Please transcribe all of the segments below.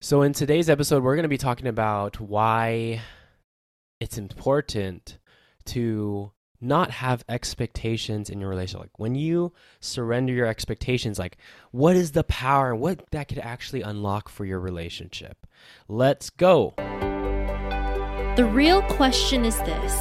So, in today's episode, we're going to be talking about why it's important to not have expectations in your relationship. Like when you surrender your expectations, like what is the power and what that could actually unlock for your relationship? Let's go. The real question is this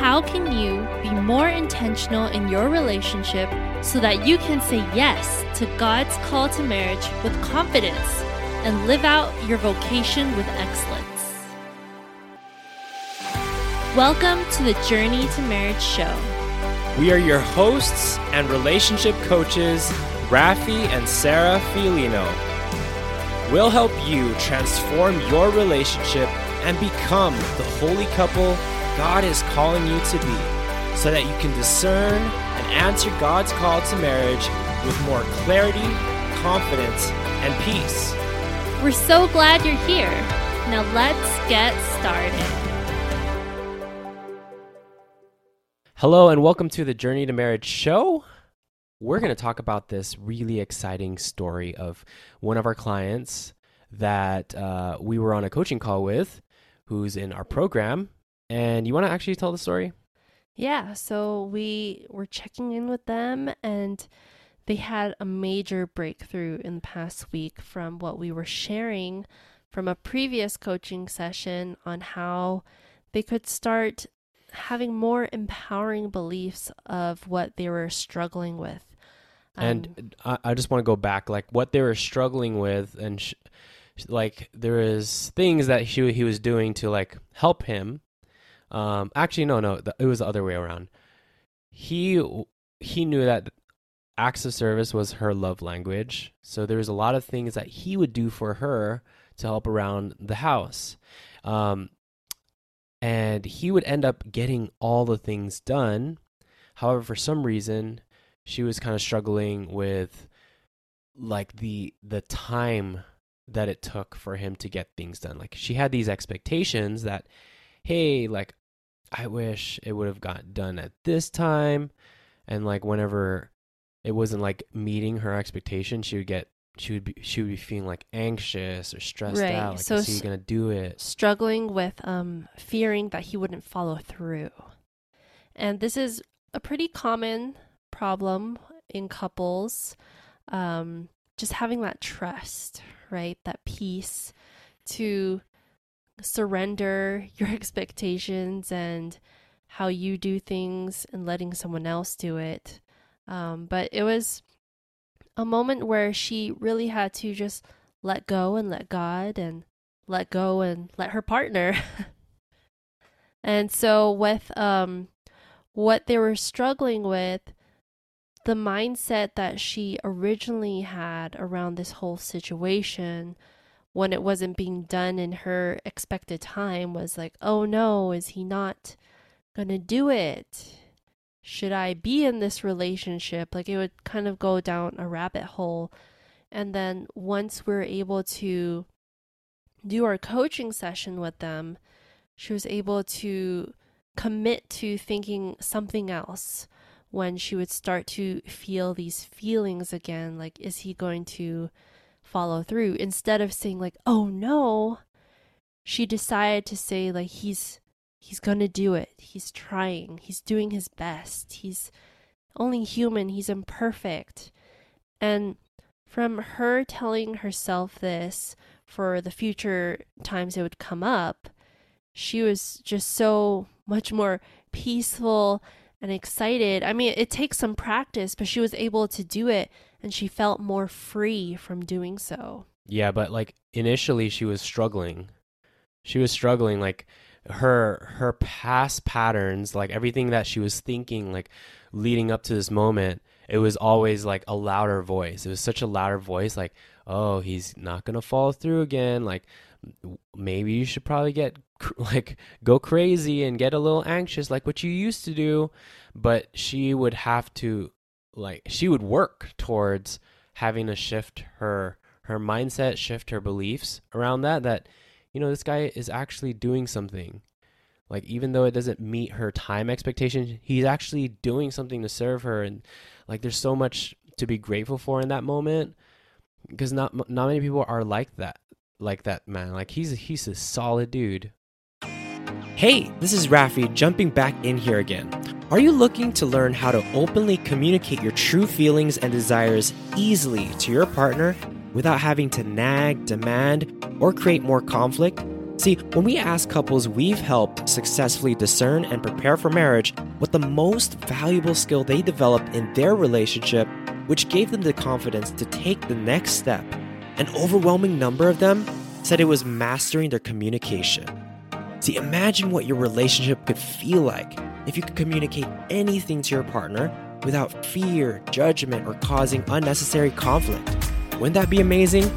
How can you be more intentional in your relationship so that you can say yes to God's call to marriage with confidence and live out your vocation with excellence? Welcome to the Journey to Marriage show. We are your hosts and relationship coaches, Rafi and Sarah Fiolino. We'll help you transform your relationship and become the holy couple God is calling you to be so that you can discern and answer God's call to marriage with more clarity, confidence, and peace. We're so glad you're here. Now let's get started. Hello, and welcome to the Journey to Marriage show. We're going to talk about this really exciting story of one of our clients that uh, we were on a coaching call with, who's in our program. And you want to actually tell the story? Yeah, so we were checking in with them and they had a major breakthrough in the past week from what we were sharing from a previous coaching session on how they could start having more empowering beliefs of what they were struggling with. Um, and I, I just want to go back, like what they were struggling with, and sh- like there is things that he he was doing to like help him. Um, actually, no, no, it was the other way around. He he knew that acts of service was her love language, so there was a lot of things that he would do for her to help around the house. Um, and he would end up getting all the things done. However, for some reason, she was kind of struggling with like the the time that it took for him to get things done. Like she had these expectations that hey, like I wish it would have got done at this time and like whenever it wasn't like meeting her expectation, she would get she would be she would be feeling like anxious or stressed right. out. Like, so is he gonna do it? Struggling with um fearing that he wouldn't follow through, and this is a pretty common problem in couples. Um, just having that trust, right? That peace to surrender your expectations and how you do things and letting someone else do it. Um, but it was a moment where she really had to just let go and let God and let go and let her partner. and so with um what they were struggling with the mindset that she originally had around this whole situation when it wasn't being done in her expected time was like, oh no, is he not gonna do it? Should I be in this relationship? Like it would kind of go down a rabbit hole. And then once we are able to do our coaching session with them, she was able to commit to thinking something else when she would start to feel these feelings again like is he going to follow through instead of saying like oh no she decided to say like he's He's going to do it. He's trying. He's doing his best. He's only human. He's imperfect. And from her telling herself this for the future times it would come up, she was just so much more peaceful and excited. I mean, it takes some practice, but she was able to do it and she felt more free from doing so. Yeah, but like initially she was struggling. She was struggling like her her past patterns like everything that she was thinking like leading up to this moment it was always like a louder voice. It was such a louder voice like oh he's not gonna fall through again. Like maybe you should probably get like go crazy and get a little anxious like what you used to do. But she would have to like she would work towards having to shift her her mindset shift her beliefs around that that you know, this guy is actually doing something. Like even though it doesn't meet her time expectation, he's actually doing something to serve her and like there's so much to be grateful for in that moment because not not many people are like that. like that man. Like he's he's a solid dude. Hey, this is Rafi jumping back in here again. Are you looking to learn how to openly communicate your true feelings and desires easily to your partner without having to nag, demand, or create more conflict? See, when we ask couples we've helped successfully discern and prepare for marriage what the most valuable skill they developed in their relationship, which gave them the confidence to take the next step, an overwhelming number of them said it was mastering their communication. See, imagine what your relationship could feel like if you could communicate anything to your partner without fear, judgment, or causing unnecessary conflict. Wouldn't that be amazing?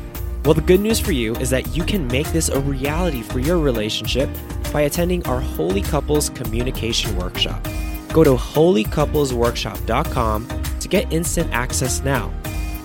Well, the good news for you is that you can make this a reality for your relationship by attending our Holy Couples Communication Workshop. Go to holycouplesworkshop.com to get instant access now.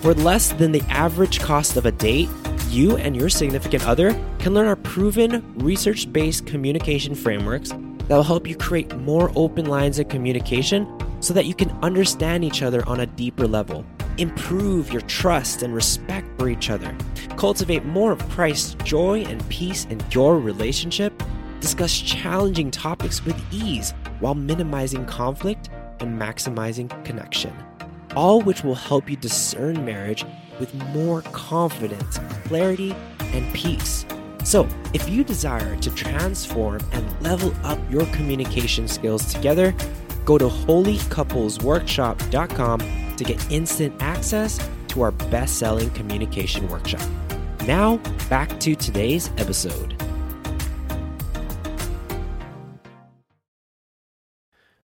For less than the average cost of a date, you and your significant other can learn our proven research based communication frameworks that will help you create more open lines of communication so that you can understand each other on a deeper level, improve your trust and respect for each other, cultivate more of Christ's joy and peace in your relationship, discuss challenging topics with ease while minimizing conflict and maximizing connection. All which will help you discern marriage with more confidence, clarity, and peace. So, if you desire to transform and level up your communication skills together, go to holycouplesworkshop.com to get instant access to our best selling communication workshop. Now, back to today's episode.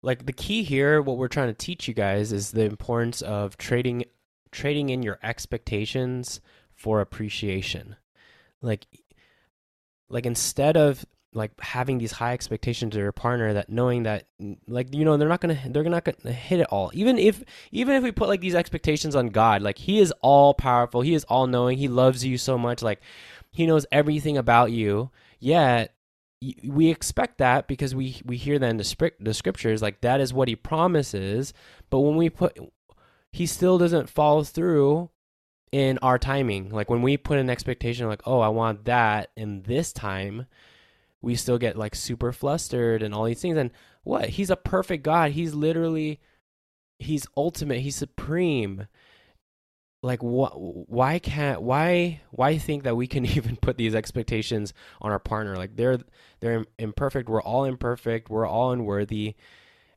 Like the key here, what we're trying to teach you guys is the importance of trading trading in your expectations for appreciation. Like like instead of like having these high expectations of your partner that knowing that like you know they're not gonna they're not gonna hit it all. Even if even if we put like these expectations on god like he is all powerful he is all knowing he loves you so much like he knows everything about you. Yet we expect that because we we hear that in the, the scriptures like that is what he promises. But when we put he still doesn't follow through in our timing. Like when we put an expectation like oh i want that in this time we still get like super flustered and all these things. And what? He's a perfect god. He's literally he's ultimate. He's supreme. Like what why can't why why think that we can even put these expectations on our partner? Like they're they're imperfect. We're all imperfect. We're all unworthy.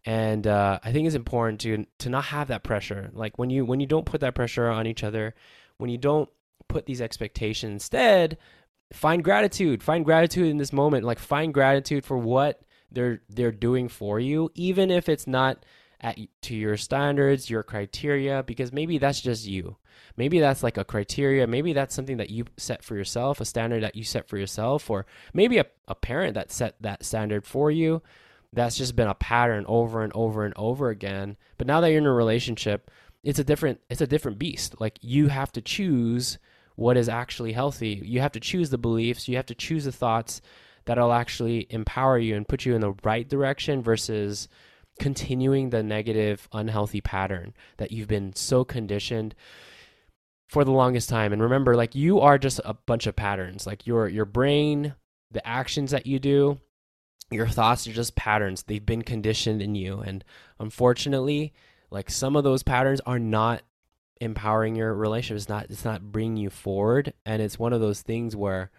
And uh, i think it's important to to not have that pressure. Like when you when you don't put that pressure on each other when you don't put these expectations instead find gratitude find gratitude in this moment like find gratitude for what they're they're doing for you even if it's not at to your standards your criteria because maybe that's just you. Maybe that's like a criteria. Maybe that's something that you set for yourself a standard that you set for yourself or maybe a, a parent that set that standard for you. That's just been a pattern over and over and over again. But now that you're in a relationship it's a different it's a different beast. Like you have to choose what is actually healthy. You have to choose the beliefs, you have to choose the thoughts that'll actually empower you and put you in the right direction versus continuing the negative, unhealthy pattern that you've been so conditioned for the longest time. And remember, like you are just a bunch of patterns. Like your your brain, the actions that you do, your thoughts are just patterns. They've been conditioned in you. And unfortunately, like some of those patterns are not empowering your relationship. It's not it's not bringing you forward, and it's one of those things where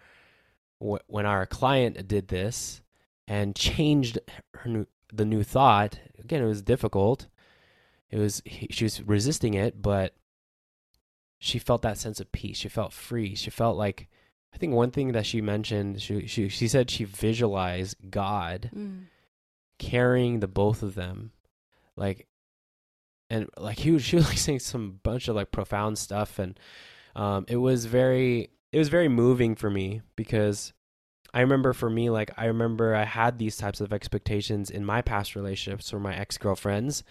wh- when our client did this and changed her new, the new thought, again, it was difficult. It was she was resisting it, but she felt that sense of peace. She felt free. She felt like I think one thing that she mentioned, she she she said she visualized God mm. carrying the both of them, like and like he was she was like saying some bunch of like profound stuff and um it was very it was very moving for me because I remember for me like I remember I had these types of expectations in my past relationships or my ex-girlfriends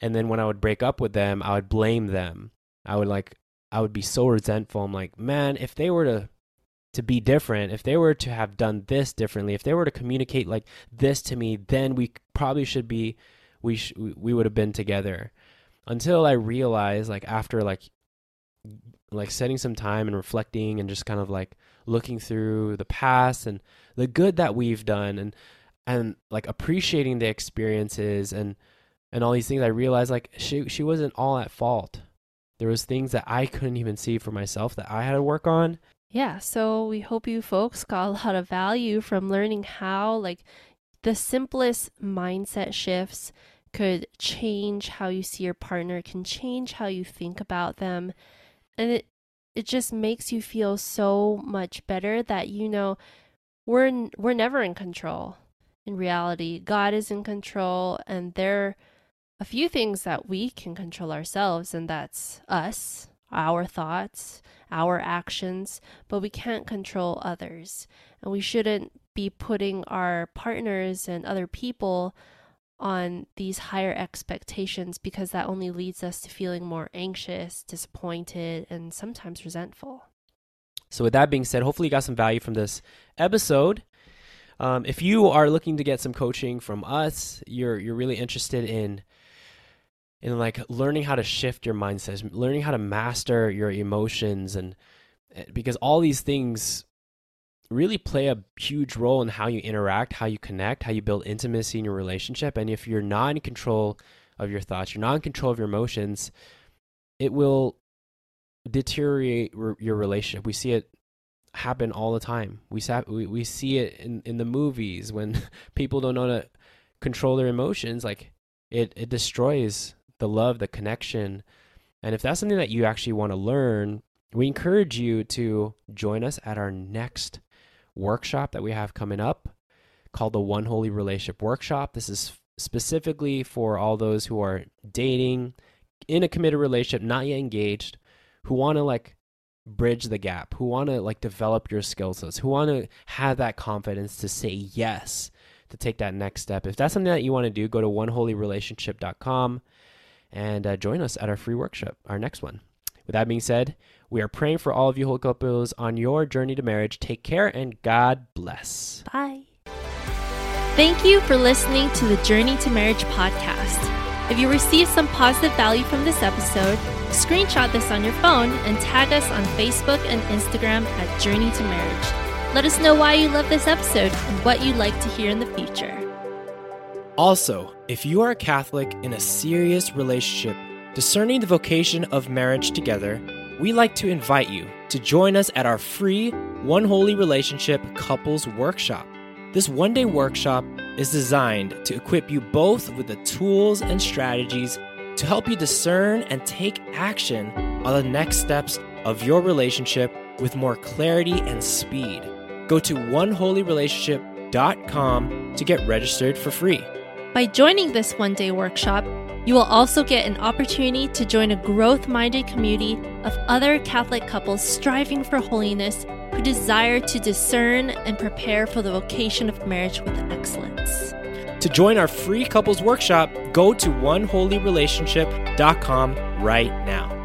and then when I would break up with them I would blame them. I would like I would be so resentful. I'm like man if they were to to be different if they were to have done this differently if they were to communicate like this to me then we probably should be we sh- we would have been together until I realized like after like like setting some time and reflecting and just kind of like looking through the past and the good that we've done and and like appreciating the experiences and and all these things I realized like she she wasn't all at fault. There was things that I couldn't even see for myself that I had to work on. Yeah, so we hope you folks got a lot of value from learning how like the simplest mindset shifts could change how you see your partner, can change how you think about them. And it it just makes you feel so much better that you know we're we're never in control. In reality, God is in control and there are a few things that we can control ourselves and that's us, our thoughts, our actions, but we can't control others. And we shouldn't be putting our partners and other people on these higher expectations because that only leads us to feeling more anxious, disappointed, and sometimes resentful. So, with that being said, hopefully you got some value from this episode. Um, if you are looking to get some coaching from us, you're you're really interested in in like learning how to shift your mindset, learning how to master your emotions, and eh, because all these things really play a huge role in how you interact, how you connect, how you build intimacy in your relationship. And if you're not in control of your thoughts, you're not in control of your emotions, it will deteriorate your relationship. We see it happen all the time. We we we see it in in the movies when people don't know to control their emotions. Like it it destroys the love, the connection. And if that's something that you actually want to learn, we encourage you to join us at our next workshop that we have coming up called the One Holy Relationship Workshop. This is specifically for all those who are dating in a committed relationship, not yet engaged, who want to like bridge the gap, who want to like develop your skill sets, who want to have that confidence to say yes, to take that next step. If that's something that you want to do, go to oneholyrelationship.com and uh, join us at our free workshop, our next one. With that being said, we are praying for all of you whole couples on your journey to marriage. Take care and God bless. Bye. Thank you for listening to the Journey to Marriage podcast. If you received some positive value from this episode, screenshot this on your phone and tag us on Facebook and Instagram at Journey to Marriage. Let us know why you love this episode and what you'd like to hear in the future. Also, if you are a Catholic in a serious relationship, discerning the vocation of marriage together, we like to invite you to join us at our free One Holy Relationship Couples Workshop. This one day workshop is designed to equip you both with the tools and strategies to help you discern and take action on the next steps of your relationship with more clarity and speed. Go to oneholyrelationship.com to get registered for free. By joining this one day workshop, you will also get an opportunity to join a growth minded community of other Catholic couples striving for holiness who desire to discern and prepare for the vocation of marriage with excellence. To join our free couples workshop, go to oneholyrelationship.com right now.